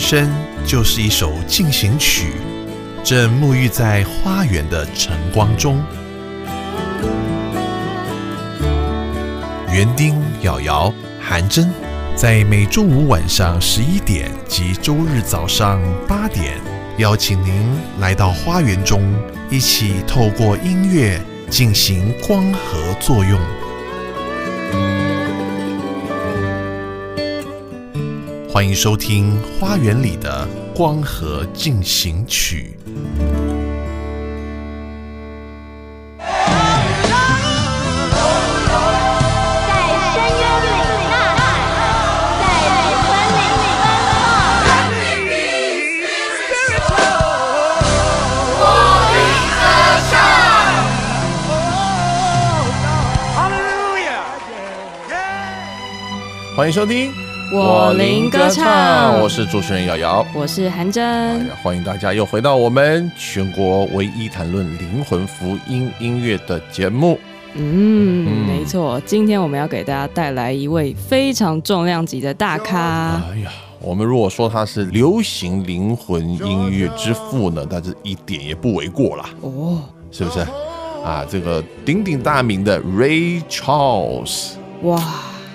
生就是一首进行曲，正沐浴在花园的晨光中。园丁、瑶瑶、韩真，在每周五晚上十一点及周日早上八点，邀请您来到花园中，一起透过音乐进行光合作用。欢迎收听《花园里的光合进行曲》。在深渊里呐喊，在灵魂里奔跑。欢迎收听我林歌唱我是主持人瑶瑶。我是韩哎真呀，欢迎大家又回到我们全国唯一谈论灵魂福音音乐的节目。嗯，嗯没错，今天我们要给大家带来一位非常重量级的大咖。哎呀，我们如果说他是流行灵魂音乐之父呢，但是一点也不为过啦，哦，是不是？啊，这个鼎鼎大名的 Ray Charles。哇，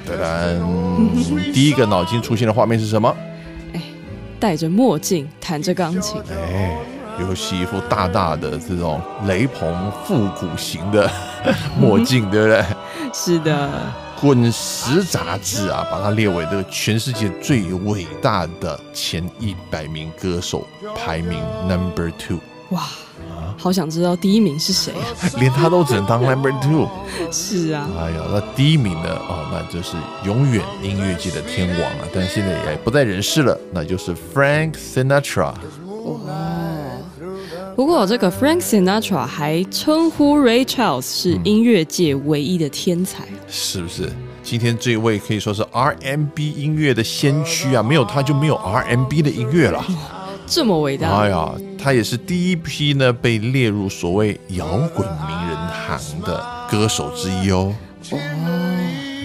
噔噔，第一个脑筋出现的画面是什么？哎戴着墨镜弹着钢琴，哎，尤其一副大大的这种雷朋复古型的墨镜，对不对？是的，《滚石》杂志啊，把它列为这个全世界最伟大的前一百名歌手，排名 number two，哇，好想知道第一名是谁啊？连他都只能当 number two。是啊，哎呀，那第一名呢？哦，那就是永远音乐界的天王啊，但现在也不在人世了，那就是 Frank Sinatra。不过这个 Frank Sinatra 还称呼 Ray Charles 是音乐界唯一的天才。是不是？今天这位可以说是 R&B 音乐的先驱啊，没有他就没有 R&B 的音乐了。这么伟大，哎呀，他也是第一批呢被列入所谓摇滚名人堂的歌手之一哦。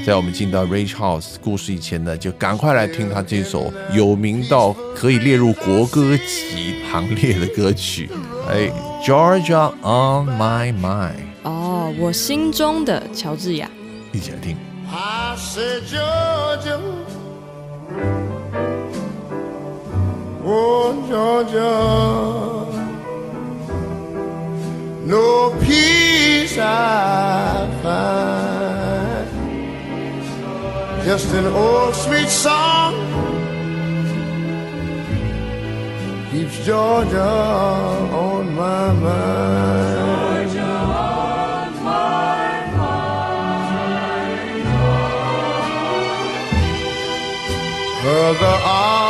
在我们进到 Ray Charles 故事以前呢，就赶快来听他这首有名到可以列入国歌级行列的歌曲。哎，Georgia on my mind，哦，我心中的乔治亚。一起来听。I said, Georgia, oh Georgia, no peace I find, just an old sweet song keeps Georgia on my mind. Her the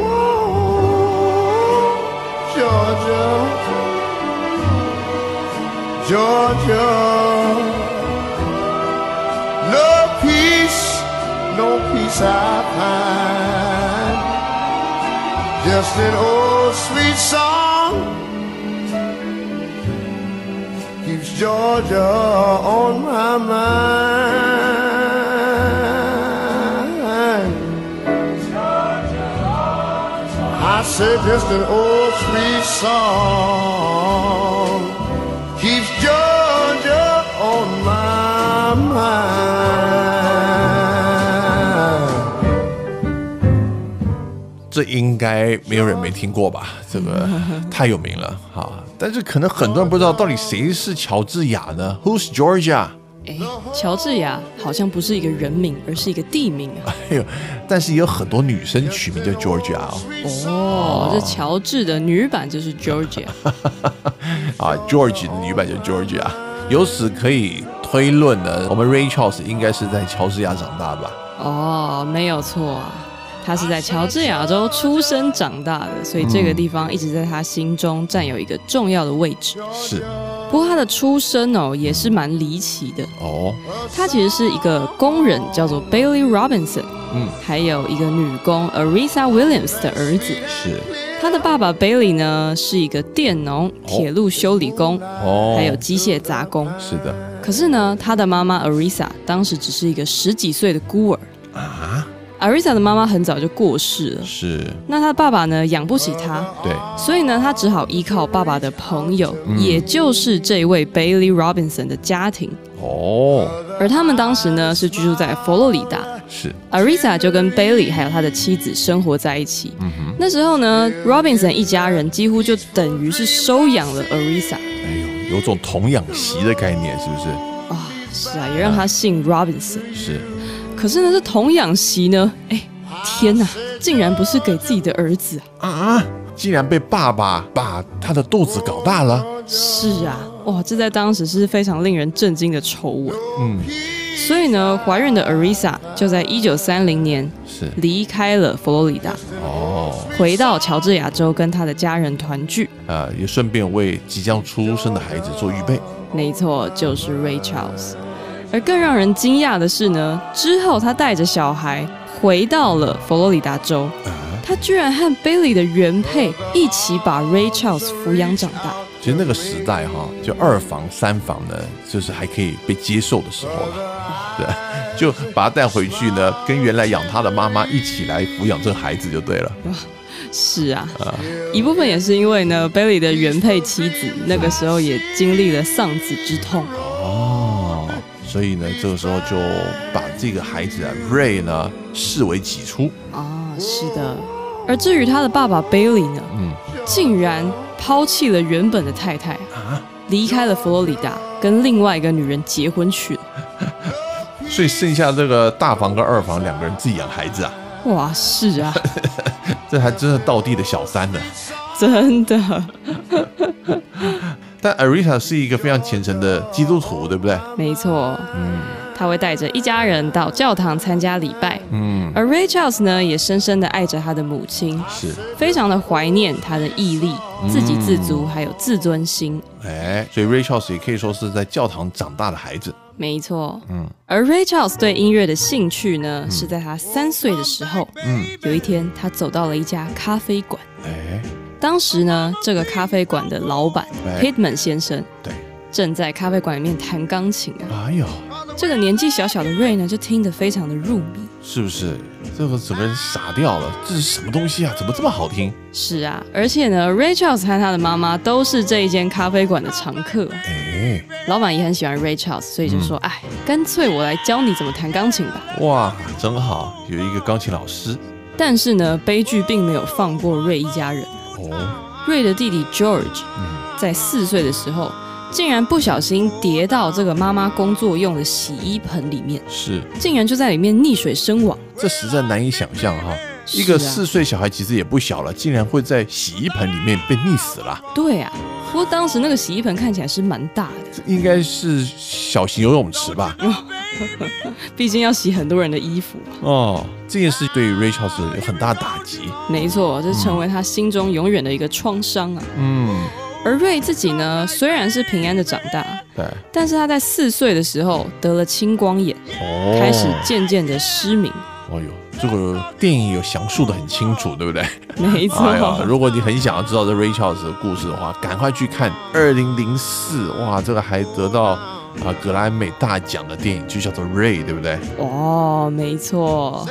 Georgia. No peace, no peace I find. Just an old sweet song keeps Georgia on my mind. Said just an old sweet song keeps Georgia on my mind. 这应该没有人没听过吧？这个太有名了哈！但是可能很多人不知道到底谁是乔治亚呢？Who's Georgia？哎，乔治亚好像不是一个人名，而是一个地名啊。哎呦，但是也有很多女生取名叫 Georgia 哦。哦，这乔治的女版就是 Georgia。啊，George 的女版叫 Georgia。由此可以推论呢，我们 Ray Charles 应该是在乔治亚长大吧？哦，没有错啊。他是在乔治亚州出生长大的，所以这个地方一直在他心中占有一个重要的位置。是。不过他的出生哦也是蛮离奇的，哦，他其实是一个工人，叫做 Bailey Robinson，嗯，还有一个女工 Arisa Williams 的儿子。是。他的爸爸 Bailey 呢是一个电农、铁路修理工，哦，还有机械杂工。是的。可是呢，他的妈妈 Arisa 当时只是一个十几岁的孤儿。啊，Arisa 的妈妈很早就过世了，是。那他爸爸呢养不起他，对，所以呢，他只好依靠爸爸的朋友，也就是这位 Bailey Robinson 的家庭。哦，而他们当时呢是居住在佛罗里达。是，Arisa 就跟 Bailey 还有他的妻子生活在一起。嗯哼，那时候呢，Robinson 一家人几乎就等于是收养了 Arisa 哎呦，有种童养媳的概念，是不是？啊，是啊，也让他姓 Robinson。是可是呢，这童养媳呢，哎，天哪，竟然不是给自己的儿子啊！啊，竟然被爸爸把他的肚子搞大了，是啊，哇，这在当时是非常令人震惊的丑闻。嗯，所以呢，怀孕的 Arisa 就在一九三零年是离开了佛罗里达，哦，回到乔治亚州跟他的家人团聚。啊，也顺便为即将出生的孩子做预备。没错，就是 Ray Charles。而更让人惊讶的是呢，之后他带着小孩回到了佛罗里达州，啊，他居然和 Bailey 的原配一起把 Ray Charles 抚养长大。其实那个时代哈，就二房三房呢，就是还可以被接受的时候了。对，就把他带回去呢，跟原来养他的妈妈一起来抚养这个孩子就对了。是啊，一部分也是因为呢，Bailey 的原配妻子那个时候也经历了丧子之痛。哦，所以呢，这个时候就把这个孩子啊，Ray 呢视为己出。啊，是的。而至于他的爸爸 Bailey 呢，嗯竟然抛弃了原本的太太，啊，离开了佛罗里达，跟另外一个女人结婚去了。所以剩下这个大房跟二房两个人自己养孩子啊，哇，是啊，这还真是道地的小三呢。真的，但 Arita 是一个非常虔诚的基督徒，对不对？没错。嗯他会带着一家人到教堂参加礼拜，嗯，而 Ray Charles 呢，也深深的爱着他的母亲，是，非常的怀念他的毅力、自给自足，还有自尊心。哎，所以 Ray Charles 也可以说是在教堂长大的孩子。没错，嗯而 Ray Charles 对音乐的兴趣呢，是在他三岁的时候。嗯，有一天，他走到了一家咖啡馆。哎，当时呢，这个咖啡馆的老板哎 Pitman 先生对，正在咖啡馆里面弹钢琴啊。哎呦，这个年纪小小的 Ray 呢，就听得非常的入迷。是不是这个整个人傻掉了？这是什么东西啊？怎么这么好听？是啊，而且呢，Ray Charles 和他的妈妈都是这一间咖啡馆的常客。哎，老板也很喜欢 Ray Charles，所以就说：“哎、干脆我来教你怎么弹钢琴吧。哇，真好，有一个钢琴老师。”但是呢，悲剧并没有放过 Ray 一家人。哦，瑞的弟弟 George 嗯，在四岁的时候，竟然不小心跌到这个妈妈工作用的洗衣盆里面，是，竟然就在里面溺水身亡。这实在难以想象哈。啊一个四岁小孩其实也不小了，竟然会在洗衣盆里面被溺死了。对啊，不过当时那个洗衣盆看起来是蛮大的，应该是小型游泳池吧？毕竟要洗很多人的衣服。哦，这件事对于 Rachel 是有很大打击。没错，这成为他心中永远的一个创伤啊。嗯，而瑞自己呢，虽然是平安的长大，对，但是他在四岁的时候得了青光眼，哦，开始渐渐的失明。哎呦，这个电影有详述的很清楚，对不对？没错，哎，如果你很想要知道这 Ray Charles 的故事的话，赶快去看二零零四，哇，这个还得到啊格莱美大奖的电影，就叫做 Ray，对不对？哦，没错。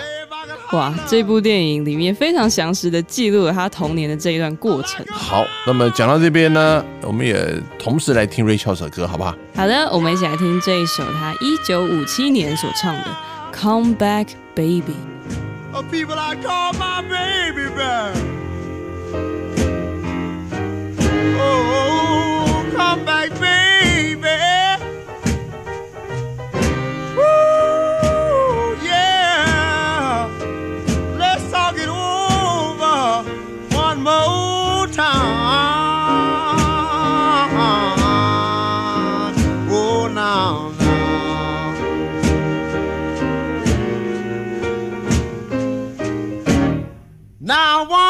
哇，这部电影里面非常详实的记录了他童年的这一段过程。好，那么讲到这边呢，我们也同时来听 Ray Charles 的歌，好不好？好的，我们一起来听这一首他一九五七年所唱的《Come Back Baby》。people I call my baby back. Oh, come back, baby. Now I want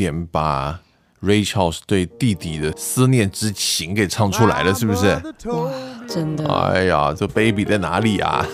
点把 Ray Charles 对弟弟的思念之情给唱出来了，是不是？哇真的，哎呀，这 baby 在哪里啊？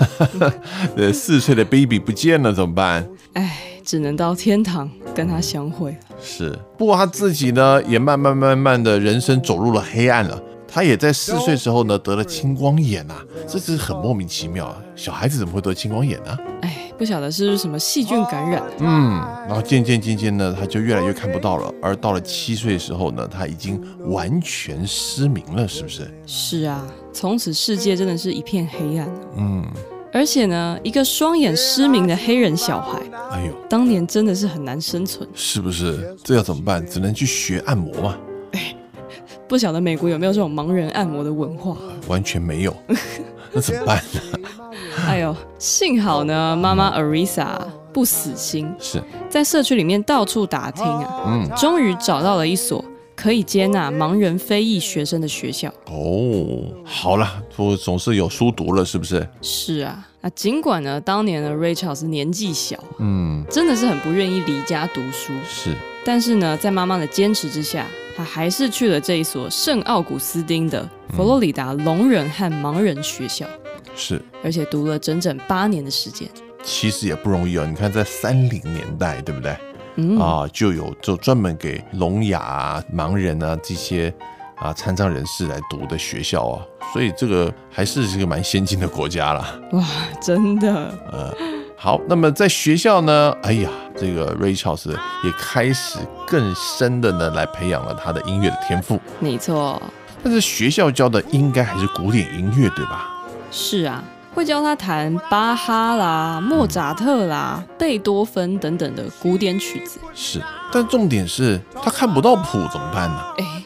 呃，四岁的 baby 不见了，怎么办？哎，只能到天堂跟他相会了。是，不过他自己呢，也慢慢慢慢的人生走入了黑暗了。他也在四岁时候呢得了青光眼啊，这是很莫名其妙啊。小孩子怎么会得青光眼呢？哎，不晓得是不是什么细菌感染。嗯，然后渐渐渐渐呢，他就越来越看不到了。而到了七岁的时候呢，他已经完全失明了，是不是？是啊，从此世界真的是一片黑暗。嗯，而且呢，一个双眼失明的黑人小孩，哎呦，当年真的是很难生存。是不是？这要怎么办？只能去学按摩嘛。不晓得美国有没有这种盲人按摩的文化？完全没有，那怎么办呢？哎呦，幸好呢，妈妈 Arisa 不死心，是，在社区里面到处打听啊，嗯，终于找到了一所可以接纳盲人非裔学生的学校。哦，好了，我总是有书读了，是不是？是啊，那尽管呢，当年的 Rachel 是年纪小，嗯，真的是很不愿意离家读书，是，但是呢，在妈妈的坚持之下，她还是去了这一所圣奥古斯丁的佛罗里达聋人和盲人学校，是，而且读了整整八年的时间。其实也不容易哦。你看，在三零年代，对不对？嗯啊，就有就专门给聋哑、啊、盲人啊这些啊残障人士来读的学校啊，所以这个还是是个蛮先进的国家啦。哇，真的，呃好，那么在学校呢，哎呀，这个 Ray Charles 也开始更深的呢来培养了他的音乐的天赋。没错，但是学校教的应该还是古典音乐，对吧？是啊，会教他弹巴哈啦、莫扎特啦、贝多芬等等的古典曲子。是，但重点是他看不到谱怎么办呢？哎，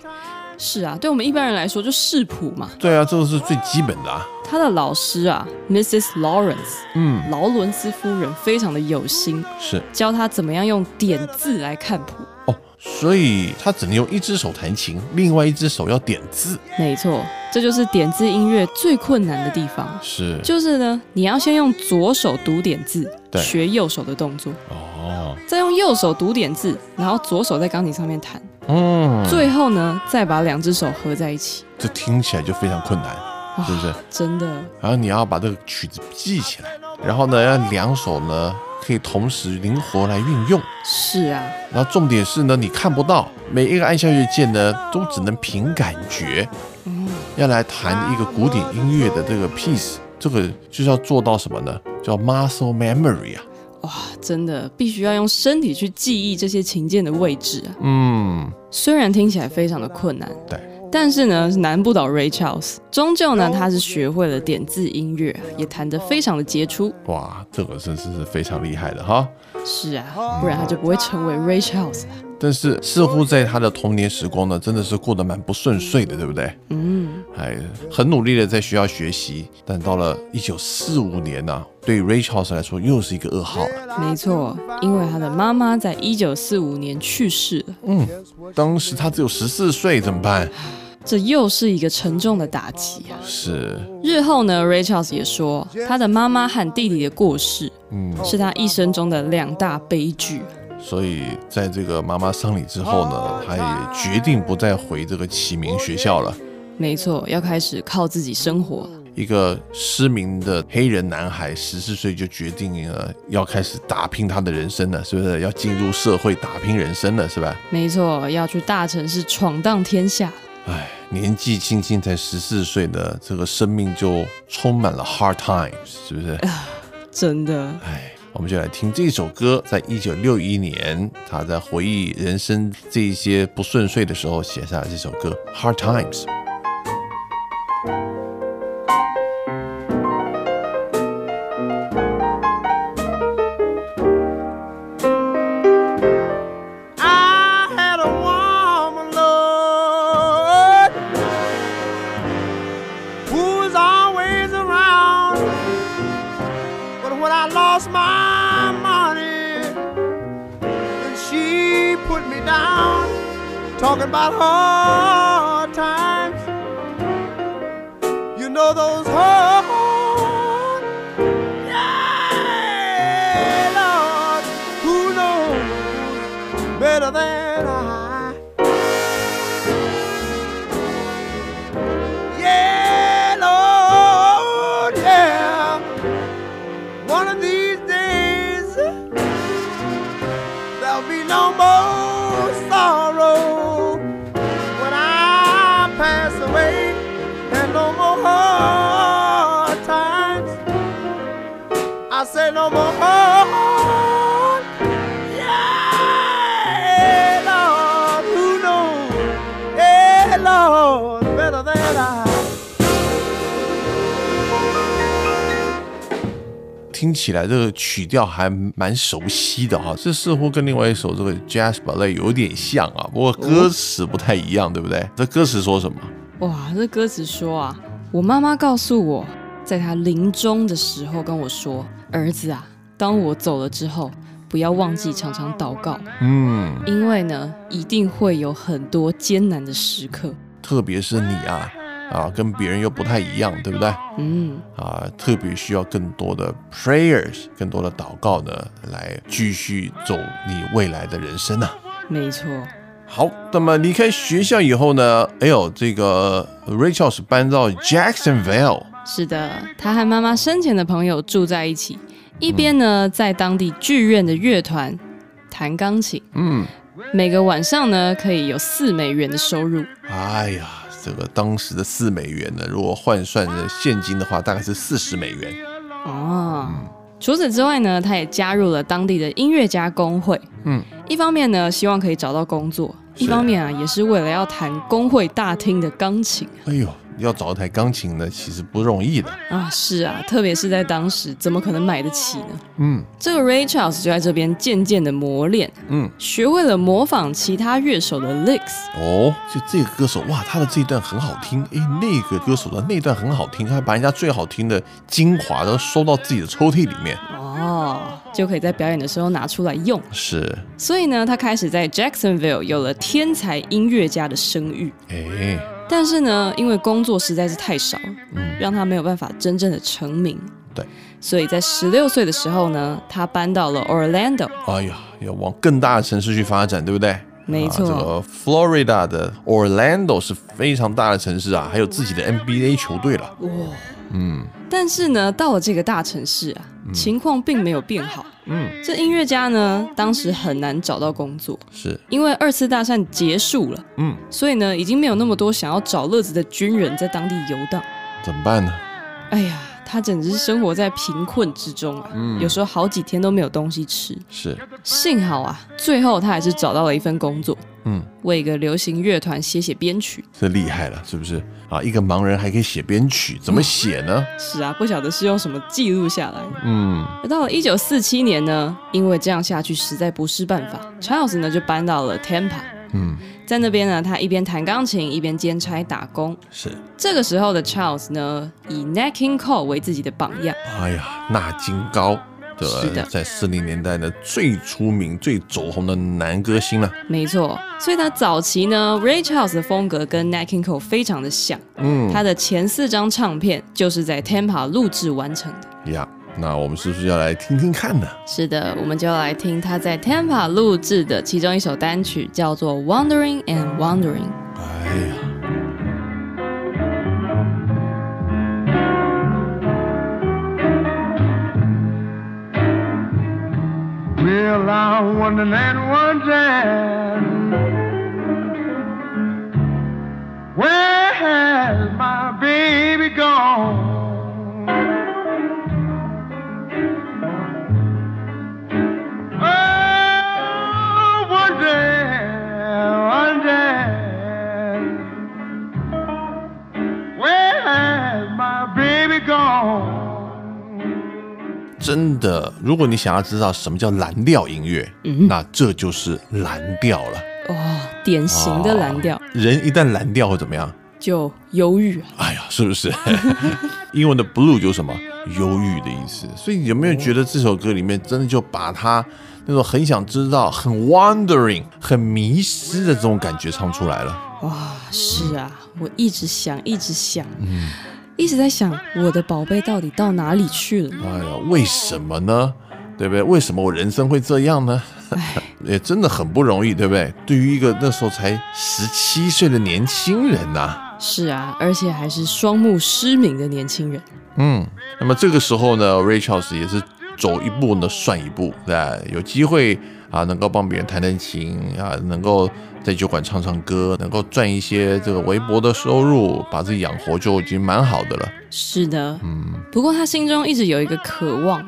是啊，对我们一般人来说就视谱嘛。对啊，这个是最基本的啊。他的老师啊，Mrs. Lawrence，嗯，劳伦斯夫人非常的有心，是教他怎么样用点字来看谱。哦，所以他只能用一只手弹琴，另外一只手要点字。没错，这就是点字音乐最困难的地方。是，就是呢，你要先用左手读点字，对学右手的动作，哦，再用右手读点字，然后左手在钢琴上面弹，嗯，最后呢，再把两只手合在一起。这听起来就非常困难，是不是？真的，然后你要把这个曲子记起来，然后呢，要两手呢可以同时灵活来运用。是啊，然后重点是呢，你看不到每一个按下乐键呢，都只能凭感觉。要来弹一个古典音乐的这个 piece，这个就是要做到什么呢？叫 muscle memory 啊。哇，真的必须要用身体去记忆这些琴键的位置啊。嗯，虽然听起来非常的困难，对，但是呢，难不倒 Ray Charles。终究呢，他是学会了点字音乐，也弹得非常的杰出。哇，这个真是是非常厉害的哈。是啊，不然他就不会成为 Ray Charles 了。但是似乎在他的童年时光呢，真的是过得蛮不顺遂的，对不对？嗯，哎，很努力的在学校学习，但到了一九四五年呢、对 Ray Charles 来说又是一个噩耗了。没错，因为他的妈妈在一九四五年去世了，嗯当时他只有十四岁，怎么办？这又是一个沉重的打击啊。是，日后呢，Ray Charles 也说，他的妈妈和弟弟的过世，嗯，是他一生中的两大悲剧。所以在这个妈妈丧礼之后呢，他也决定不再回这个启明学校了。没错，要开始靠自己生活了。一个失明的黑人男孩，十四岁就决定了要开始打拼他的人生了，是不是？要进入社会打拼人生了，是吧？没错，要去大城市闯荡天下。唉，年纪轻轻才十四岁的这个生命就充满了 hard times，是不是？真的，唉，我们就来听这首歌，在一九六一年，他在回忆人生这一些不顺遂的时候写下的这首歌《Hard Times》。起来这个曲调还蛮熟悉的哈，这似乎跟另外一首这个 Jazz Ballet 有点像啊，不过歌词不太一样，对不对？这歌词说什么？哇，这歌词说啊，我妈妈告诉我，在她临终的时候跟我说，儿子啊，当我走了之后，不要忘记常常祷告，嗯，因为呢，一定会有很多艰难的时刻。特别是你啊，啊，跟别人又不太一样，对不对？嗯，啊，特别需要更多的 prayers，更多的祷告呢，来继续走你未来的人生啊。没错。好，那么离开学校以后呢？哎呦，这个 Rachel 是搬到 Jacksonville，是的，他和妈妈生前的朋友住在一起，一边呢在当地剧院的乐团弹钢琴，嗯，每个晚上呢可以有四美元的收入。哎呀，这个当时的四美元呢，如果换算成现金的话，大概是四十美元。哦，除此之外呢，他也加入了当地的音乐家工会。嗯，一方面呢，希望可以找到工作；一方面啊，也是为了要弹工会大厅的钢琴。哎呦，要找一台钢琴呢，其实不容易的。啊。是啊，特别是在当时，怎么可能买得起呢？嗯这个 Ray Charles 就在这边渐渐的磨练，嗯，学会了模仿其他乐手的 licks。哦，就这个歌手哇，他的这一段很好听，哎，那个歌手的那段很好听，他还把人家最好听的精华都收到自己的抽屉里面。哦，就可以在表演的时候拿出来用。是，所以呢，他开始在 Jacksonville 有了天才音乐家的声誉。哎，但是呢，因为工作实在是太少，嗯让他没有办法真正的成名。对，所以在十六岁的时候呢，他搬到了 Orlando。哎呀，要往更大的城市去发展，对不对？没错啊这个 Florida 的 Orlando 是非常大的城市啊，还有自己的 NBA 球队了。哇！嗯但是呢，到了这个大城市啊，情况并没有变好。嗯，这音乐家呢，当时很难找到工作，是，因为二次大战结束了，嗯，所以呢，已经没有那么多想要找乐子的军人在当地游荡。怎么办呢？哎呀，他简直是生活在贫困之中啊！嗯有时候好几天都没有东西吃。是，幸好啊，最后他还是找到了一份工作，嗯，为一个流行乐团写写编曲。这厉害了，是不是？啊，一个盲人还可以写编曲，怎么写呢？是啊，不晓得是用什么记录下来。嗯，而到了一九四七年呢，因为这样下去实在不是办法，Charles 呢就搬到了 Tampa。嗯，在那边呢，他一边弹钢琴，一边兼差打工。是。这个时候的 Charles 呢，以 Nat King Cole 为自己的榜样。哎呀，纳金高，对是的在四零年代呢最出名、最走红的男歌星了。没错，所以他早期呢，Ray Charles 的风格跟 Nat King Cole 非常的像。嗯，他的前四张唱片就是在 Tampa 录制完成的。呀，那我们是不是要来听听看呢？是的，我们就要来听他在 Tampa 录制的其中一首单曲，叫做《Wandering and Wandering》。哎呀，I wondered and wondered where has my baby gone? Oh, gone. 真的，如果你想要知道什么叫蓝调音乐，嗯那这就是蓝调了。哦，典型的蓝调，人一旦蓝调会怎么样？就忧郁啊。哎呀，是不是？英文的 blue 就是什么？忧郁的意思。所以你有没有觉得这首歌里面真的就把它那种很想知道、很 wondering、很迷失的这种感觉唱出来了？哇，是啊，我一直想，一直想，一直在想，我的宝贝到底到哪里去了？哎呀，为什么呢？对不对？为什么我人生会这样呢？也真的很不容易，对不对？对于一个那时候才十七岁的年轻人呐、是啊，而且还是双目失明的年轻人。嗯，那么这个时候呢，Ray Charles 也是走一步呢算一步，对吧有机会啊，能够帮别人弹弹琴啊，能够在酒馆唱唱歌，能够赚一些这个微薄的收入，把自己养活就已经蛮好的了。是的，嗯。不过他心中一直有一个渴望，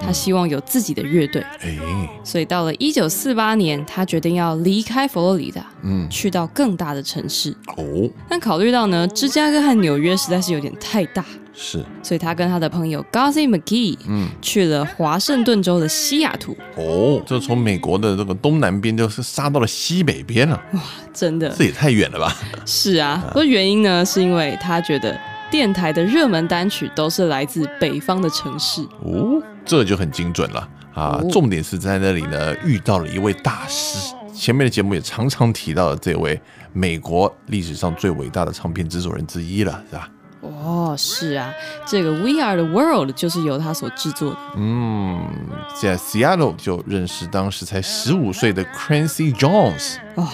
他希望有自己的乐队，哎，所以到了一九四八年，他决定要离开佛罗里达，嗯，去到更大的城市。哦，但考虑到呢，芝加哥和纽约实在是有点太大，是，所以他跟他的朋友 Gussie McGee 嗯，去了华盛顿州的西雅图。哦，就从美国的这个东南边，就是杀到了西北边了，真的。这也太远了吧？是啊，不过原因呢，是因为他觉得电台的热门单曲都是来自北方的城市。哦，这就很精准了啊！哦重点是在那里呢遇到了一位大师，前面的节目也常常提到的这位美国历史上最伟大的唱片制作人之一了，是吧？哦，是啊，这个《We Are the World》就是由他所制作的。嗯，在 Seattle 就认识当时才十五岁的 Crancy Jones 哇、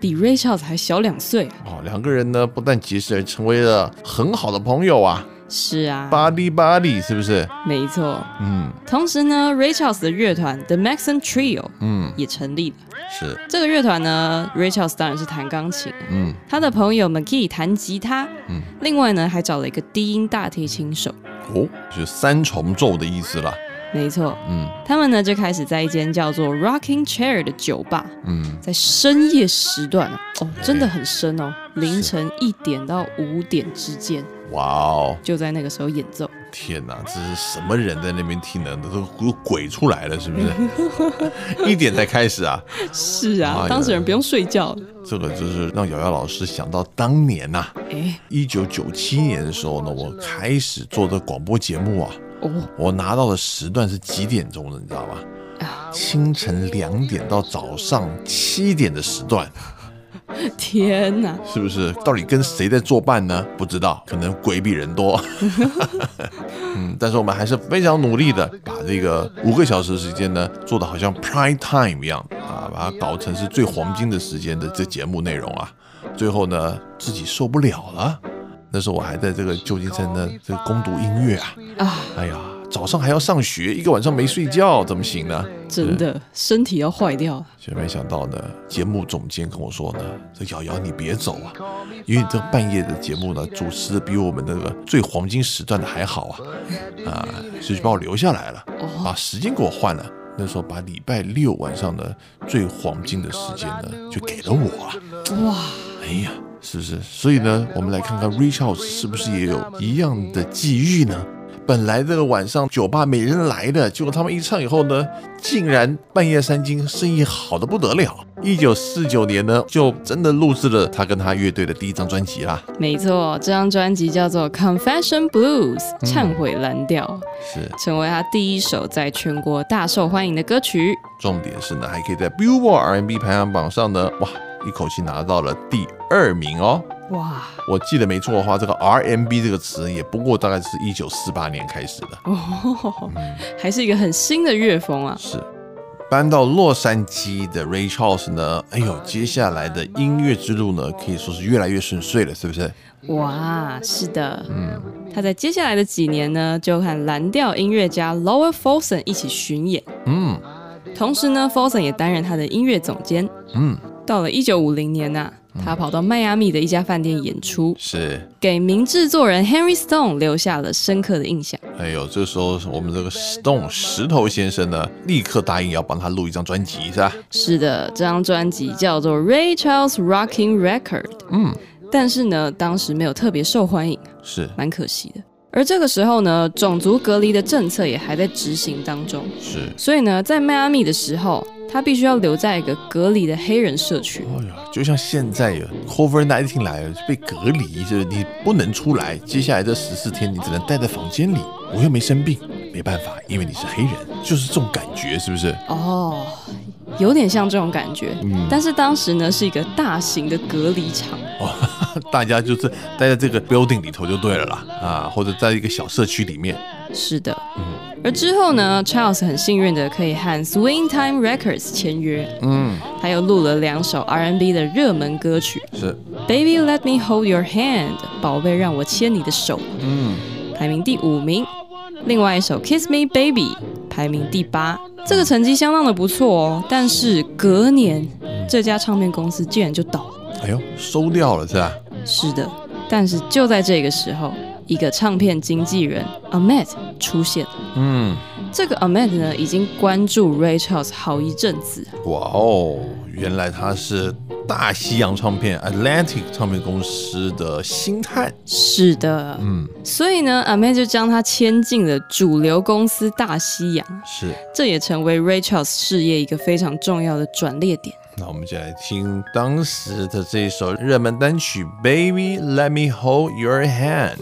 比 Ray Charles 还小两岁啊。哦，两个人呢不但结识，还成为了很好的朋友啊是啊，，buddy buddy 是不是？没错。嗯同时呢，Ray Charles 的乐团 The Maxon Trio 嗯，也成立了。是，这个乐团呢，Ray Charles 当然是弹钢琴，嗯他的朋友 McGee 弹吉他，嗯，另外呢还找了一个低音大提琴手。哦，就是三重奏的意思了。没错，嗯。他们呢就开始在一间叫做 Rocking Chair 的酒吧，嗯，在深夜时段哦，哦，真的很深哦，凌晨一点到五点之间，哇哦。就在那个时候演奏。天哪，这是什么人在那边听呢？都都鬼出来了，是不是？一点才开始啊！是啊哎，当事人不用睡觉。这个就是让瑶瑶老师想到当年呐、哎，一九九七年的时候呢，我开始做的广播节目啊，哦我拿到的时段是几点钟的，你知道吗？啊，清晨两点到早上七点的时段，天哪！是不是？到底跟谁在作伴呢？不知道，可能鬼比人多。嗯，但是我们还是非常努力的，把这个五个小时时间呢，做的好像 prime time 一样啊，把它搞成是最黄金的时间的这节目内容啊。最后呢，自己受不了了。那时候我还在这个旧金山呢，这个攻读音乐啊，啊，哎呀，早上还要上学，一个晚上没睡觉，怎么行呢？真的身体要坏掉了。却没想到呢，节目总监跟我说呢，这瑶瑶你别走啊，因为你这半夜的节目呢，主持的比我们那个最黄金时段的还好啊，啊，所以就把我留下来了，把时间给我换了。那时候把礼拜六晚上的最黄金的时间呢，就给了我了。哇，哎呀，是不是？所以呢，我们来看看 Rich House 是不是也有一样的际遇呢？本来这个晚上酒吧没人来的，结果他们一唱以后呢，竟然半夜三更，生意好的不得了。一九四九年呢，就真的录制了他跟他乐队的第一张专辑啦。没错，这张专辑叫做《Confession Blues》忏悔蓝调，是，成为他第一首在全国大受欢迎的歌曲。重点是呢，还可以在 Billboard R&B 排行榜上呢，哇，一口气拿到了第二名哦。哇，我记得没错的话，这个 RMB 这个词也不过大概是一九四八年开始的。哦，还是一个很新的乐风啊。是。搬到洛杉矶的 Ray Charles 呢，哎呦，接下来的音乐之路呢，可以说是越来越顺遂了，是不是？哇，是的，嗯，他在接下来的几年呢，就和蓝调音乐家 Lower Folsom 一起巡演，嗯。同时呢，Folsom 也担任他的音乐总监。嗯，到了一九五零年呐、他跑到迈阿密的一家饭店演出，是。给名制作人 Henry Stone 留下了深刻的印象。哎呦，这时候我们这个 Stone 石头先生呢，立刻答应要帮他录一张专辑，是吧？是的，这张专辑叫做 Ray Charles Rocking Record，嗯，但是呢，当时没有特别受欢迎，是。蛮可惜的。而这个时候呢，种族隔离的政策也还在执行当中，是。所以呢，在迈阿密的时候，他必须要留在一个隔离的黑人社区。哎呀，就像现在呀 COVID 19来了，被隔离，就是你不能出来。接下来这十四天，你只能待在房间里。我又没生病，没办法，因为你是黑人，就是这种感觉，是不是？哦，有点像这种感觉。嗯但是当时呢，是一个大型的隔离场。哦，大家就是待在这个 building 里头就对了啦，啊，或者在一个小社区里面。是的。嗯而之后呢，Charles 很幸运的可以和 Swing Time Records 签约，嗯，他又录了两首 R&B 的热门歌曲是，，Baby Let Me Hold Your Hand，宝贝让我牵你的手，嗯，排名第五名。另外一首 Kiss Me Baby 排名第八，这个成绩相当的不错哦。但是隔年，这家唱片公司竟然就倒了。哎呦，收掉了是吧？是的，但是就在这个时候，一个唱片经纪人 Ahmed 出现了。嗯，这个 Ahmed 呢，已经关注 Ray Charles 好一阵子。哇哦，原来他是大西洋唱片 Atlantic 唱片公司的星探。是的，嗯，所以呢，Ahmed 就将他签进了主流公司大西洋，是。这也成为 Ray Charles 事业一个非常重要的转捩点。那我们就来听当时的这一首热门单曲《Baby Let Me Hold Your Hand》。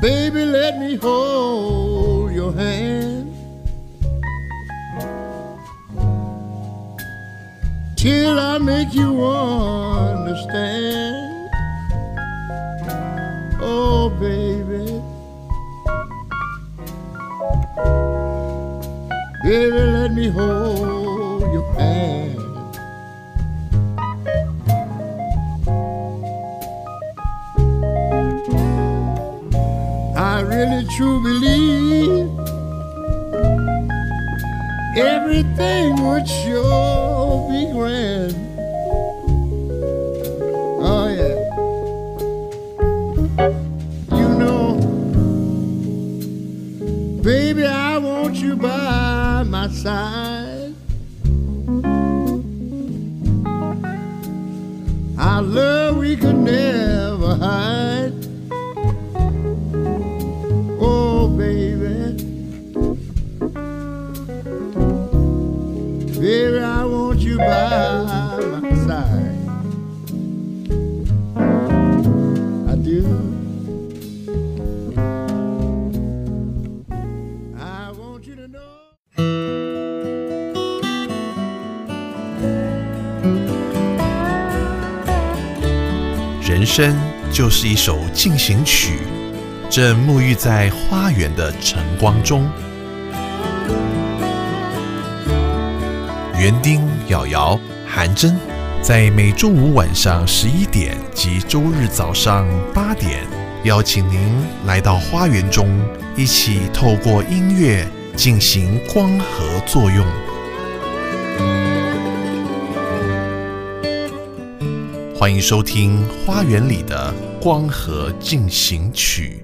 Baby, let me hold your hand. Till I make you understand. Oh, baby. Baby, let me hold your hand. Really truly believe everything would sure be grand. Oh yeah. You know, baby, I want you by my side. 真就是一首进行曲，正沐浴在花园的晨光中。园丁、瑶瑶、韩真，在每周五晚上十一点及周日早上八点，邀请您来到花园中，一起透过音乐进行光合作用。欢迎收听《花园里的光合进行曲》。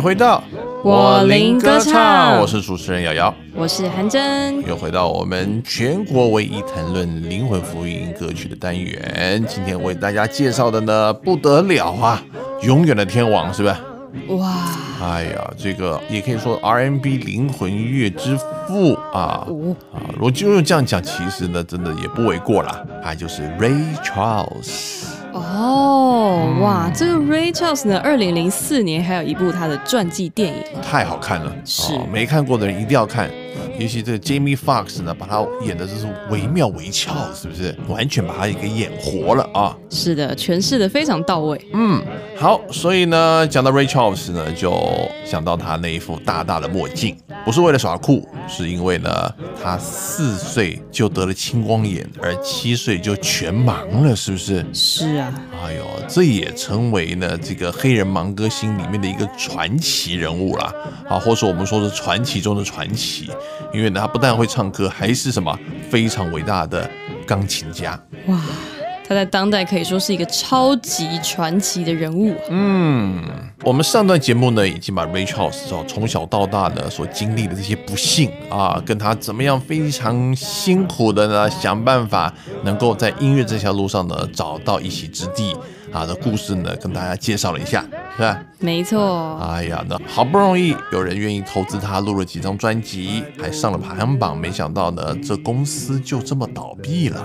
迎回到我灵歌唱我是主持人瑶瑶，我是韩真，又回到我们全国唯一谈论灵魂福音歌曲的单元。今天为大家介绍的呢，不得了啊，永远的天王是吧？哇，哎呀，这个也可以说 R&B 灵魂乐之父啊哦啊！如果就用这样讲，其实呢，真的也不为过啦。他就是 Ray Charles。哦，哇，这个 Ray Charles 呢，二零零四年还有一部他的传记电影，太好看了，是。哦没看过的人一定要看。尤其这个 Jamie Foxx 呢，把他演的就是惟妙惟肖，是不是？完全把他给演活了啊！是的，诠释的非常到位。嗯，好，所以呢，讲到 Ray Charles 呢，就想到他那一副大大的墨镜不是为了耍酷，是因为呢，他四岁就得了青光眼，而七岁就全盲了，是不是？是啊，哎呦，这也成为呢这个黑人盲歌星里面的一个传奇人物啦，啊，或者说我们说是传奇中的传奇，因为呢他不但会唱歌，还是什么非常伟大的钢琴家。哇，他在当代可以说是一个超级传奇的人物啊。嗯，我们上段节目呢，已经把 Ray Charles 哦从小到大呢所经历的这些不幸啊，跟他怎么样非常辛苦的呢想办法能够在音乐这条路上呢找到一席之地啊的故事呢，跟大家介绍了一下，是吧？没错，哎呀，那好不容易有人愿意投资他，录了几张专辑，还上了排行榜，没想到呢，这公司就这么倒闭了。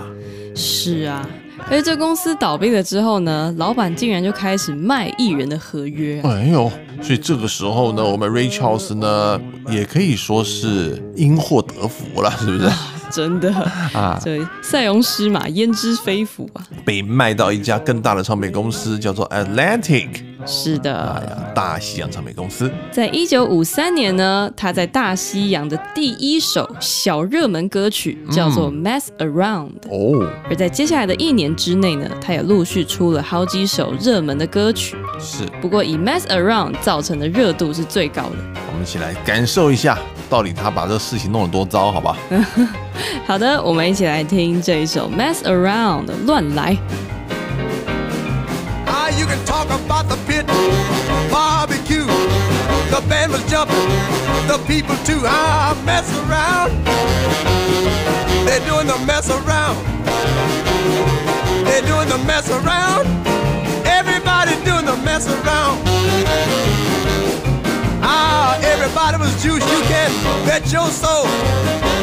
是啊。而这公司倒闭了之后呢，老板竟然就开始卖艺人的合约啊、哎呦，所以这个时候呢，我们 Ray Charles 呢，也可以说是因祸得福了，是不是？真的啊，这塞翁失马焉知非福啊！被卖到一家更大的唱片公司，叫做 Atlantic，是的，哎呀，大西洋唱片公司。在一九五三年呢，他在大西洋的第一首小热门歌曲叫做《Mess Around》。哦，而在接下来的一年之内呢，他也陆续出了好几首热门的歌曲。是不过以《Mess Around》造成的热度是最高的。我们一起来感受一下，到底他把这事情弄得多糟，好吧？好的，我们一起来听这一首《Mess Around》乱来。Ah, you can talk about the pit, barbecue. The band was jumping, the people too. Ah, mess around. They're doing the mess around. They're doing the mess around. Everybody doing the mess around. Everybody was juice. You can bet your soul.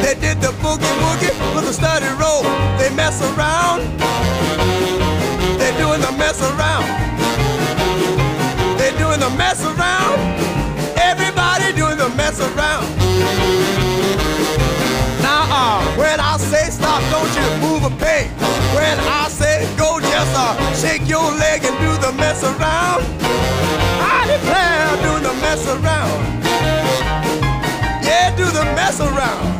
They did the boogie woogie with a steady roll. They mess around. They're doing the mess around. They're doing the mess around. Everybody doing the mess around. Now, uh, when I say stop, don't you move a peg. When I say go, just uh, shake your leg and do the mess around. I declare, do the mess around. around.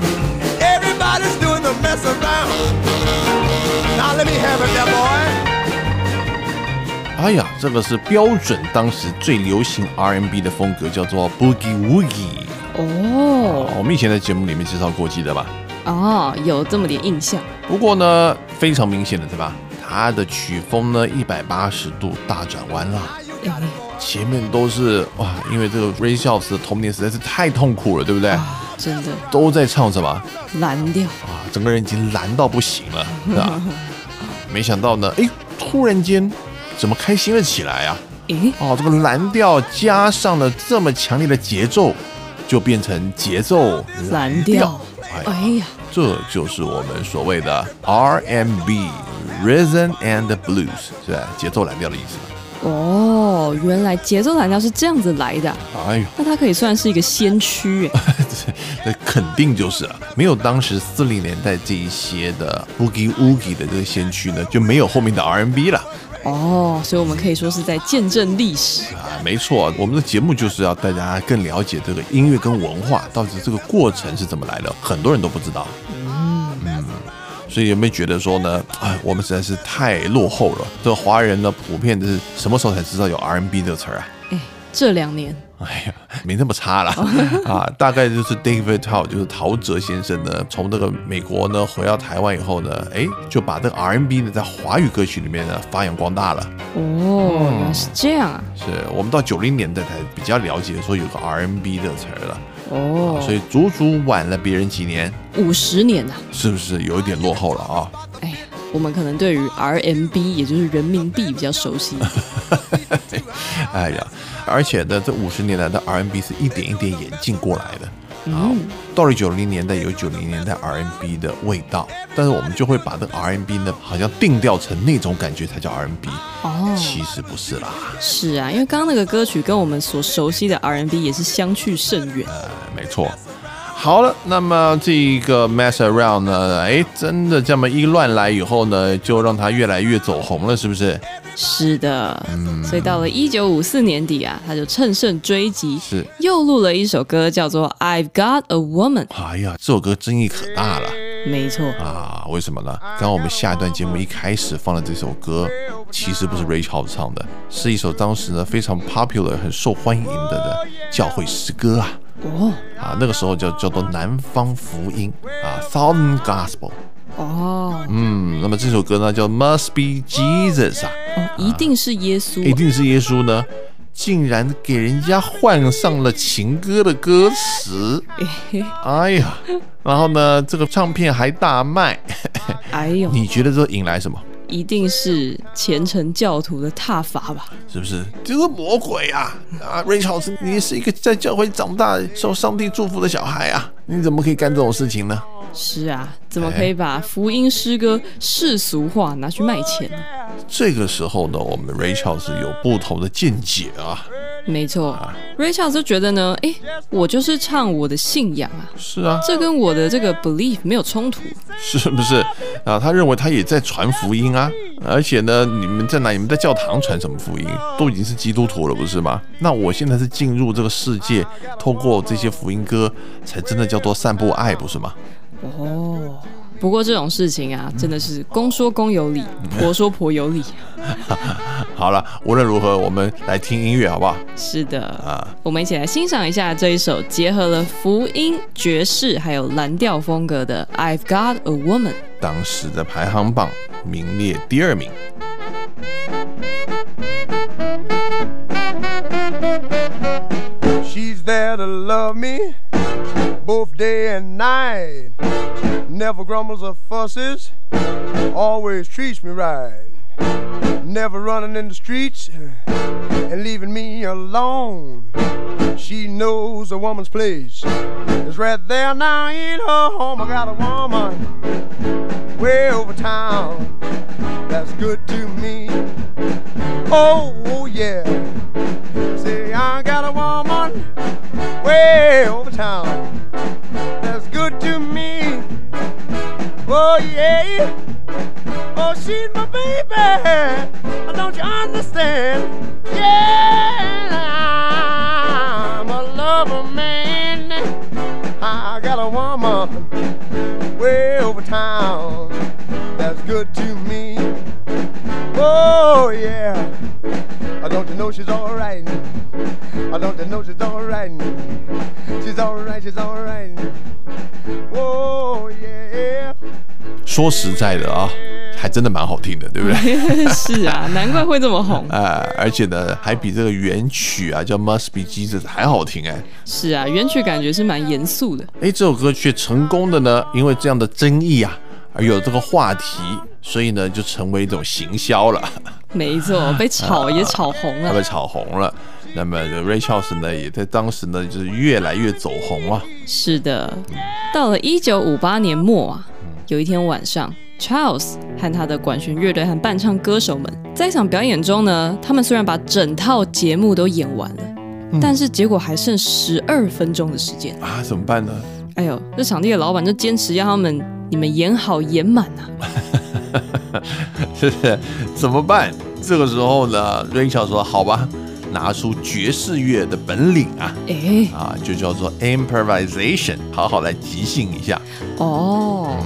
哎呀这个是标准当时最流行 rnb 的风格叫做 boogie woogie 哦。我们以前在节目里面介绍过记得吧？哦有这么点印象。不过呢非常明显的对吧？它的曲风呢一百八十度大转弯了前面都是哇因为这个 rayshaws 的童年实在是太痛苦了对不对？真的都在唱什么蓝调。啊？整个人已经蓝到不行了，是吧？没想到呢，哎，突然间怎么开心了起来啊？诶，哦，这个蓝调加上了这么强烈的节奏，就变成节奏蓝调。哎，哎呀，这就是我们所谓的 R&B Rhythm and Blues，是吧？节奏蓝调的意思。哦，原来节奏蓝调是这样子来的啊、哎呦，那它可以算是一个先驱哎。那肯定就是了。没有当时四零年代这一些的 Boogie Woogie 的这个先驱呢，就没有后面的 R&B 了哦，所以我们可以说是在见证历史。啊。没错，我们的节目就是要大家更了解这个音乐跟文化到底这个过程是怎么来的，很多人都不知道。嗯，所以有没有觉得说呢？哎，我们实在是太落后了。这个华人呢，普遍的是什么时候才知道有 R&B 这个词儿啊？哎，这两年哎呀，没那么差了 啊！大概就是 David Tao，就是陶喆先生呢，从这个美国呢回到台湾以后呢，哎，就把这个 R&B 呢在华语歌曲里面呢发扬光大了。哦，原来是这样啊。是我们到九零年代才比较了解说有个 R&B 这个词儿了，哦，所以足足晚了别人几年，五十年呐、是不是有一点落后了啊？哎呀，我们可能对于 RMB 也就是人民币比较熟悉。哎呀，而且呢，这五十年来的 RMB 是一点一点演进过来的。好，到了九零年代有九零年代 R&B 的味道，但是我们就会把这个 R&B 呢，好像定调成那种感觉才叫 R&B，哦，其实不是啦。是啊，因为刚刚那个歌曲跟我们所熟悉的 R N B 也是相去甚远。呃，没错。好了，那么这个 Mess Around 呢，哎，真的这么一乱来以后呢，就让他越来越走红了，是不是？是的，所以到了一九五四年底啊，他就乘胜追击，是又录了一首歌，叫做《I've Got a Woman》。哎呀，这首歌争议可大了没错，啊！为什么呢？刚刚我们下一段节目一开始放的这首歌，其实不是 Ray Charles 唱的，是一首当时呢非常 popular、很受欢迎的的教会诗歌啊。哦啊，那个时候叫叫做南方福音啊，Southern Gospel。哦嗯，那么这首歌呢叫 Must Be Jesus 啊，哦，一定是耶稣一定是耶稣呢，竟然给人家换上了情歌的歌词，哎呀，然后呢，这个唱片还大卖，哎呦，你觉得这引来什么？一定是虔诚教徒的挞伐吧？是不是？这个魔鬼啊！啊，瑞乔斯，你是一个在教会长大、受上帝祝福的小孩啊，你怎么可以干这种事情呢？是啊，怎么可以把福音诗歌世俗化拿去卖钱呢？这个时候呢，我们 Rachel 是有不同的见解啊。没错，Rachel 就觉得呢，诶，我就是唱我的信仰啊，是啊，这跟我的这个 belief 没有冲突。是不是啊？他认为他也在传福音啊，而且呢，你们在哪？你们在教堂传什么福音？都已经是基督徒了，不是吗？那我现在是进入这个世界，透过这些福音歌，才真的叫做散布爱，不是吗？哦，不过这种事情啊，真的是公说公有理，婆说婆有理。好了，无论如何，我们来听音乐好不好？是的，啊，我们一起来欣赏一下这一首结合了福音、爵士还有蓝调风格的《I've Got a Woman》。当时的排行榜名列第二名。There to love me both day and night. Never grumbles or fusses, always treats me right. Never running in the streets and leaving me alone. She knows a woman's place is right there now in her home. I got a woman way over town that's good to me. Oh, oh yeah. Say, I got a woman way over town that's good to me. Oh, yeah. Oh, she's my baby. Don't you understand? Yeah, I'm a lover man. I got a woman way over town that's good to me. Oh, yeah. I don't you know she's alright? I don't you know she's alright? She's alright, she's alright. Oh, yeah. 说实在的啊，还真的蛮好听的，对不对？是啊，难怪会这么红。啊，而且呢，还比这个原曲啊叫《Must Be Jesus》还好听哎。是啊，原曲感觉是蛮严肃的。哎，这首歌却成功的呢，因为这样的争议啊，而有这个话题，所以呢，就成为一种行销了，没错，被炒也炒红了。它被炒红了。那么这个 Ray Charles 呢，也在当时呢，就是越来越走红啊。是的，到了一九五八年末啊，有一天晚上，Charles 和他的管弦乐队和伴唱歌手们在一场表演中呢，他们虽然把整套节目都演完了，但是结果还剩十二分钟的时间。啊，怎么办呢？哎呦，这场地的老板就坚持要他们你们演好演满啊。是不是？怎么办？这个时候呢，Rachel 说：“好吧，拿出爵士乐的本领啊，哎，啊，就叫做 improvisation，好好来即兴一下。哦，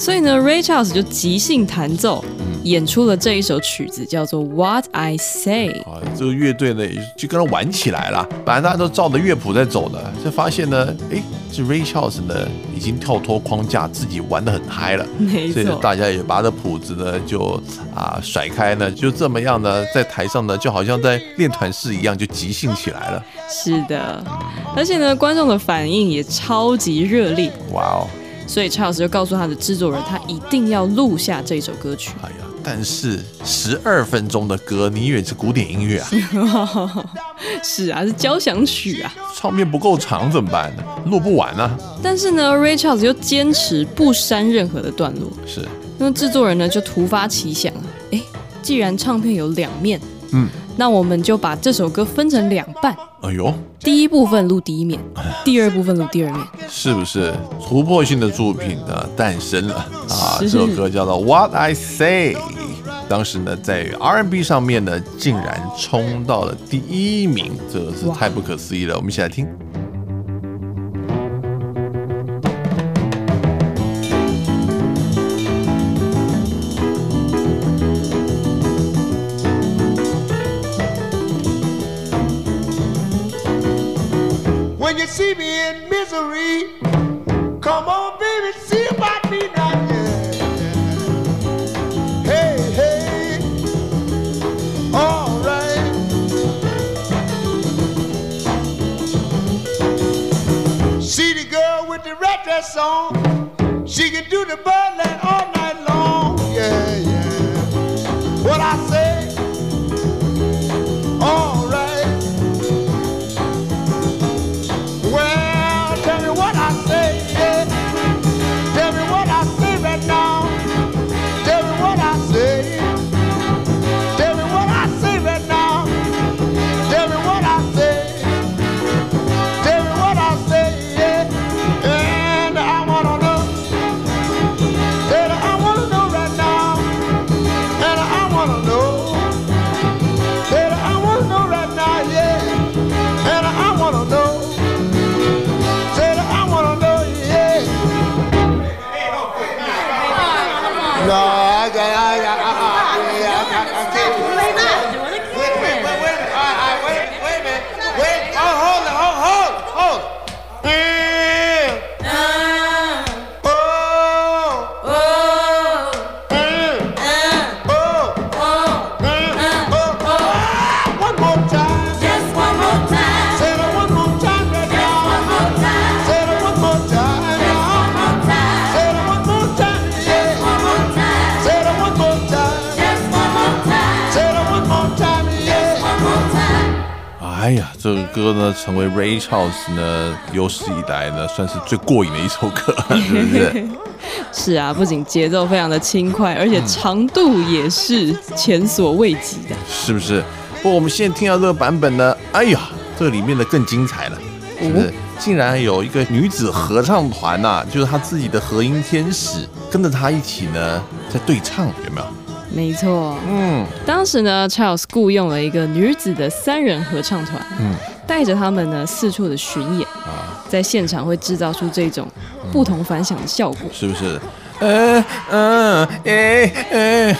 所以呢，Ray Charles 就即兴弹奏，演出了这一首曲子，叫做《What I Say》。啊，这个乐队呢也就跟他玩起来了。本来大家都照着乐谱在走的，就发现呢，哎，这 Ray Charles 呢已经跳脱框架，自己玩的很嗨了。没错，所以大家也把这谱子呢就啊甩开呢，就这么样呢，在台上呢就好像在练团式一样，就即兴起来了。是的，而且呢，观众的反应也超级热烈，哇哦！所以 Charles 就告诉他的制作人，他一定要录下这首歌曲。哎呀，但是十二分钟的歌，你以为是古典音乐啊？是啊，是交响曲啊。唱片不够长怎么办呢？录不完啊。但是呢，Ray Charles 又坚持不删任何的段落。是，那么制作人呢就突发奇想啊，哎，既然唱片有两面，嗯，那我们就把这首歌分成两半，哎呦，第一部分录第一面，第二部分录第二面。是不是突破性的作品呢诞生了啊？这首歌叫做《What I Say》，当时呢在 R&B 上面呢竟然冲到了第一名，这个是太不可思议了。我们一起来听。baby, burn that 这个歌呢，成为 Ray Charles 呢有史以来呢算是最过瘾的一首歌，是不是？是啊，不仅节奏非常的轻快，而且长度也是前所未及的。是不是？不过我们现在听到这个版本呢，哎呀，这里面的更精彩了，是不是？竟然有一个女子合唱团呐、就是她自己的和音天使，跟着她一起呢在对唱，有没有？没错，嗯，当时呢，Charles 雇佣了一个女子的三人合唱团，嗯带着他们呢四处的巡演，啊，在现场会制造出这种不同凡响的效果。是不是？嗯嗯哎哎，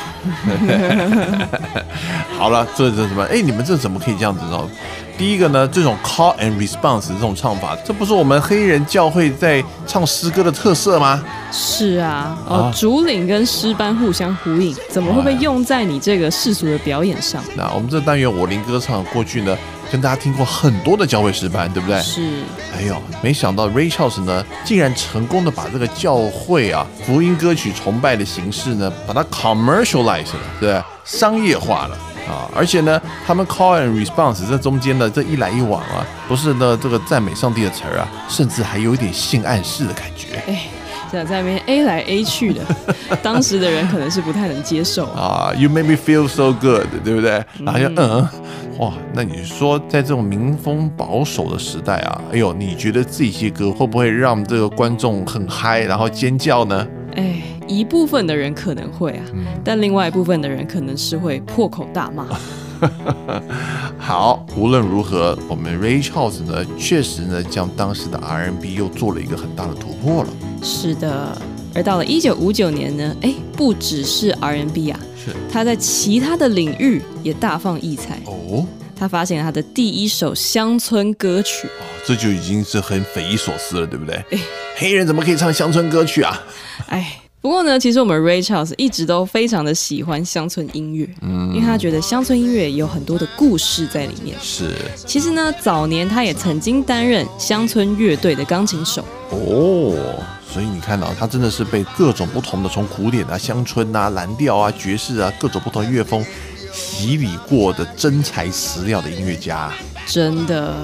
好了，这这什么？哎，你们这怎么可以这样子呢？第一个呢，这种 call and response 这种唱法，这不是我们黑人教会在唱诗歌的特色吗？是啊，哦啊，主领跟诗班互相呼应，怎么会被用在你这个世俗的表演上？那我们这单元我灵歌唱过去呢，跟大家听过很多的教会诗班，对不对？是，哎呦，没想到 Ray Charles 呢，竟然成功的把这个教会啊福音歌曲崇拜的形式呢，把它 commercialize 了，对不对？商业化了啊！而且呢，他们 call and response 这中间的，这一来一往啊，不是呢这个赞美上帝的词儿啊，甚至还有一点性暗示的感觉哎，在那边 A 来 A 去的，当时的人可能是不太能接受啊。啊！You make me feel so good，对不对？然后就嗯，哇，那你说在这种民风保守的时代啊，哎呦，你觉得这些歌会不会让这个观众很嗨，然后尖叫呢？哎，一部分的人可能会啊，但另外一部分的人可能是会破口大骂。好，无论如何，我们 Ray Charles 呢，确实呢，将当时的 R&B 又做了一个很大的突破了。是的，而到了一九五九年呢，哎，不只是 R&B 啊，是他在其他的领域也大放异彩。哦，他发行了他的第一首乡村歌曲，这就已经是很匪夷所思了，对不对？黑人怎么可以唱乡村歌曲啊？哎。不过呢，其实我们 Ray Charles 一直都非常的喜欢乡村音乐，嗯因为他觉得乡村音乐有很多的故事在里面。是其实呢，早年他也曾经担任乡村乐队的钢琴手。哦，所以你看到、他真的是被各种不同的从古典啊、乡村啊、蓝调啊、爵士啊各种不同乐风洗礼过的真材实料的音乐家。真的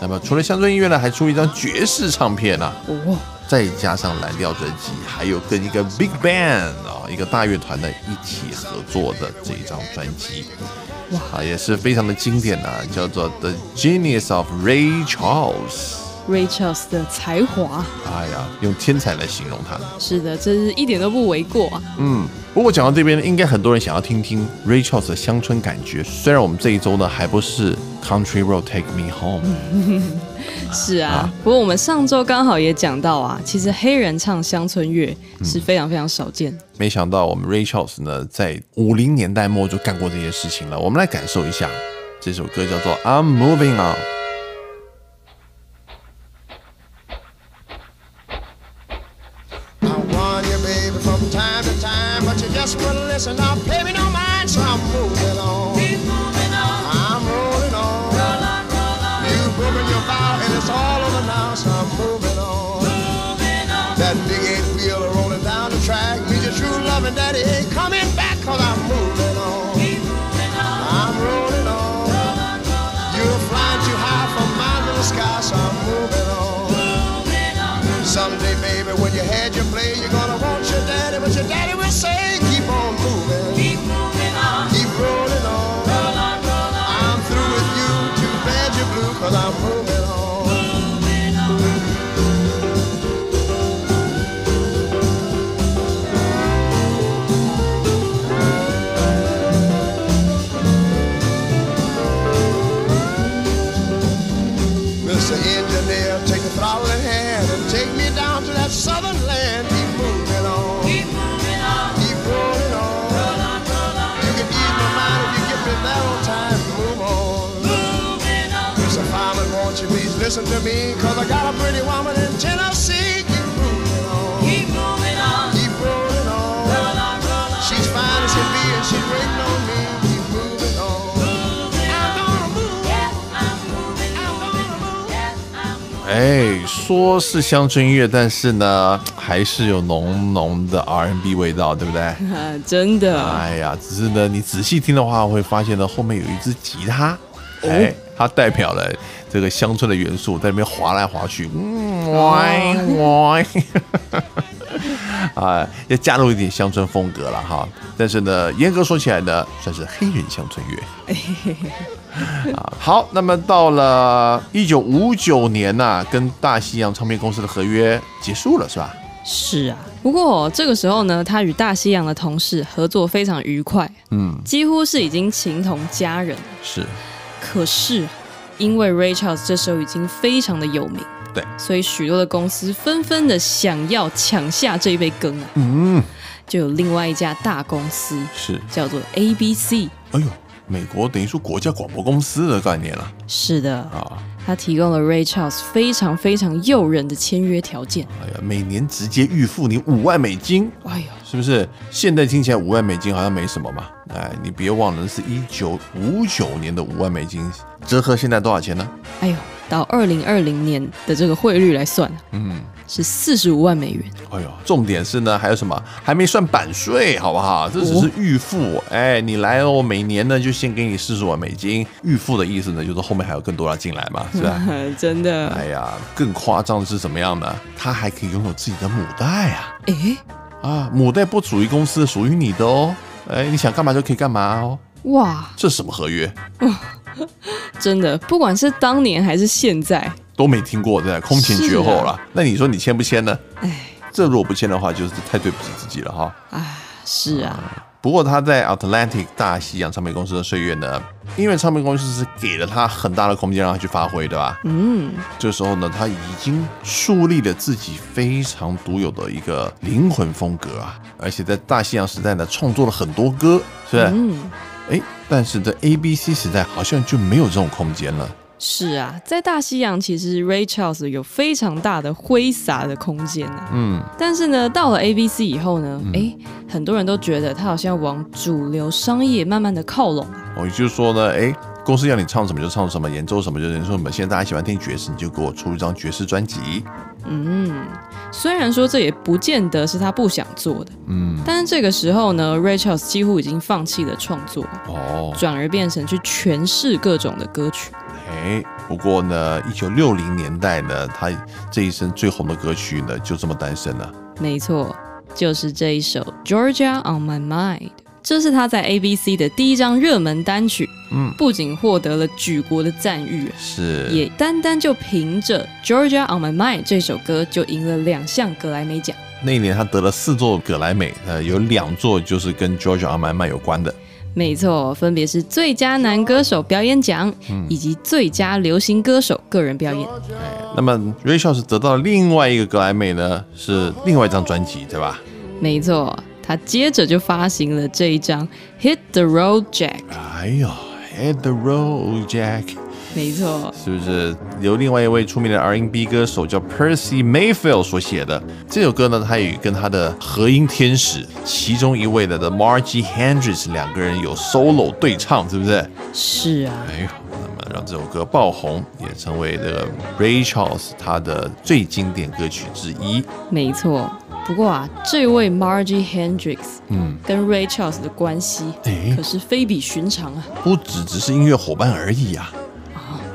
那么除了乡村音乐呢，还出一张爵士唱片啊，哦，再加上蓝调专辑，还有跟一个 Big Band 啊、一个大乐团呢一起合作的这一张专辑。啊，也是非常的经典啊，叫做《The Genius of Ray Charles》。Ray Charles 的才华，哎呀，用天才来形容他。是的，这是一点都不为过啊。嗯，不过讲到这边，应该很多人想要听听 Ray Charles 的乡村感觉。虽然我们这一周呢还不是 Country Road Take Me Home，是啊，不过我们上周刚好也讲到啊，其实黑人唱乡村乐是非常非常少见。没想到我们 Ray Charles 呢在五零年代末就干过这些事情了。我们来感受一下这首歌，叫做《I'm Moving On》。Just wouldn't listen. Now, pay me no mind, so I'm moving on. Keep moving on. I'm rolling on. Roll on, roll on. You've broken your vow, and it's all over now, so I'm moving on. Moving on. That big eight wheel rolling down the track your true love and daddy ain't coming back, cause I'm moving on. Keep moving on. I'm rolling on. Roll on, roll on. You're flying too high for my little sky, so I'm moving on. Someday, baby, when you had your play, you're gonna want your daddy, but your daddy will say, listen to me? Cause I got a pretty woman in Tennessee. Keep moving on. Keep moving on. Keep rolling on. Roll on, roll on. She's fine as can be and she's waiting on me. Keep moving on. I'm gonna move. I'm moving. I'm gonna move. I'm 哎，说是乡村音乐，但是呢，还是有浓浓的 R&B 味道，对不对？啊，真的，哎呀，只是呢，你仔细听的话，会发现呢，后面有一支吉他，哎，它代表了这个乡村的元素，在那边滑来滑去，嗯，啊，要加入一点乡村风格了哈。但是呢，严格说起来呢，算是黑人乡村乐。啊，好，那么到了一九五九年呐、跟大西洋唱片公司的合约结束了，是吧？是啊。不过这个时候呢，他与大西洋的同事合作非常愉快，嗯，几乎是已经情同家人。是，可是因为 Ray Charles 这时候已经非常的有名，对，所以许多的公司纷纷的想要抢下这一杯羹啊。嗯，就有另外一家大公司是，叫做 ABC，哎呦，美国等于说国家广播公司的概念了是的，啊！他提供了 Ray Charles 非常非常诱人的签约条件。哎呀，每年直接预付你五万美金，哎呀，是不是？现在听起来五万美金好像没什么嘛，哎，你别忘了是一九五九年的五万美金，折合现在多少钱呢？哎呦，到二零二零年的这个汇率来算，嗯，是四十五万美元。哎呦，重点是呢，还有什么？还没算版税，好不好？这只是预付。哎，你来哦，每年呢就先给你四十万美金。预付的意思呢，就是后面还有更多要进来嘛，是吧？真的，哎呀，更夸张的是怎么样呢？他还可以拥有自己的母带啊！哎，啊，母带不属于公司，属于你的哦。哎，你想干嘛就可以干嘛哦。哇，这什么合约？真的，不管是当年还是现在，都没听过，对吧？空前绝后了。那你说你签不签呢？哎，这如果不签的话，就是太对不起自己了哈。啊，是啊，不过他在 Atlantic 大西洋唱片公司的岁月呢，因为唱片公司是给了他很大的空间让他去发挥，对吧？嗯，这时候呢，他已经树立了自己非常独有的一个灵魂风格啊，而且在大西洋时代呢，创作了很多歌，是不是？嗯，哎，但是在 ABC 时代好像就没有这种空间了。是啊，在大西洋其实 Ray Charles 有非常大的挥洒的空间啊。嗯，但是呢，到了 ABC 以后呢，哎、很多人都觉得他好像往主流商业慢慢的靠拢啊。哦，也就是说呢，哎，公司要你唱什么就唱什么，演奏什么就演奏什么。现在大家喜欢听爵士，你就给我出一张爵士专辑。嗯，虽然说这也不见得是他不想做的，嗯，但是这个时候呢，Ray Charles 几乎已经放弃了创作，哦，转而变成去诠释各种的歌曲。哎，不过呢，一九六零年代呢，他这一生最红的歌曲呢，就这么诞生了。没错，就是这一首《Georgia on My Mind》。这是他在 ABC 的第一张热门单曲，嗯不仅获得了举国的赞誉啊，是也单单就凭着《Georgia on My Mind》这首歌就赢了两项格莱美奖。那一年他得了四座格莱美，呃，有两座就是跟 Georgia on My Mind 有关的。没错，分别是最佳男歌手表演奖、以及最佳流行歌手个人表演。那么 Ray Charles 得到另外一个格莱美呢，是另外一张专辑，对吧？没错，他接着就发行了这一张《Hit the Road Jack》。哎呦，Hit the Road Jack，没错，是不是由另外一位出名的 R&B 歌手叫 Percy Mayfield 所写的？这首歌呢，他也跟他的和音天使其中一位的 The Margie Hendrix 两个人有 solo 对唱，是不是？是啊，哎呦，那么让这首歌爆红，也成为这个 Ray Charles 他的最经典歌曲之一。没错。不过啊，这位 Margie Hendrix 嗯，跟 Ray Charles 的关系哎可是非比寻常啊。不只只是音乐伙伴而已啊，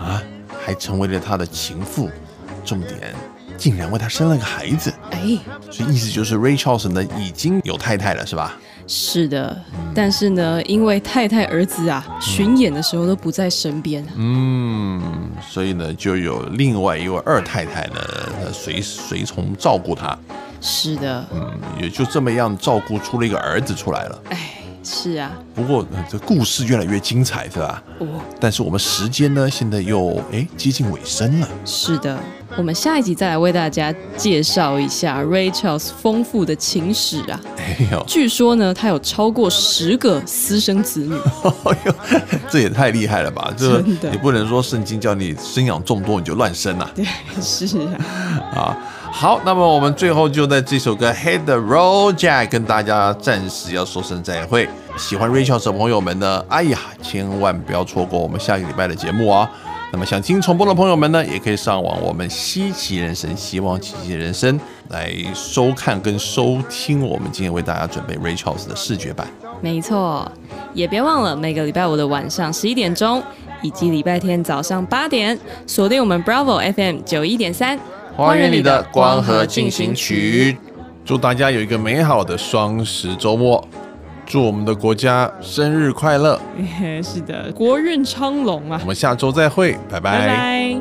啊，还成为了他的情妇，重点竟然为他生了个孩子，哎，所以意思就是 Ray Charles 呢已经有太太了，是吧？是的，但是呢，因为太太儿子啊巡演的时候都不在身边啊。嗯，所以呢就有另外一位二太太呢呃随随从照顾他，是的，嗯，也就这么样照顾出了一个儿子出来了。哎，是啊，不过、呃这故事越来越精彩，是吧？哦，但是我们时间呢现在又哎接近尾声了。是的。我们下一集再来为大家介绍一下 Ray Charles 丰富的情史啊。哎呦，据说呢，他有超过十个私生子女。哎呦，这也太厉害了吧！这你不能说圣经叫你生养众多你就乱生啊！对，是啊。啊，好，那么我们最后就在这首歌《Hit the Road Jack》跟大家暂时要说声再会。喜欢 Rachel 的朋友们呢，哎呀，千万不要错过我们下个礼拜的节目啊！那么想听重播的朋友们呢，也可以上网我们稀奇人生希望奇迹人生来收看跟收听我们今天为大家准备 Rachel 的视觉版。没错，也别忘了每个礼拜五的晚上十一点钟，以及礼拜天早上八点，锁定我们 Bravo FM 九一点三，花园里的光合进行曲。祝大家有一个美好的双十周末，祝我们的国家生日快乐！是的，国运昌隆啊我！们下周再会，拜拜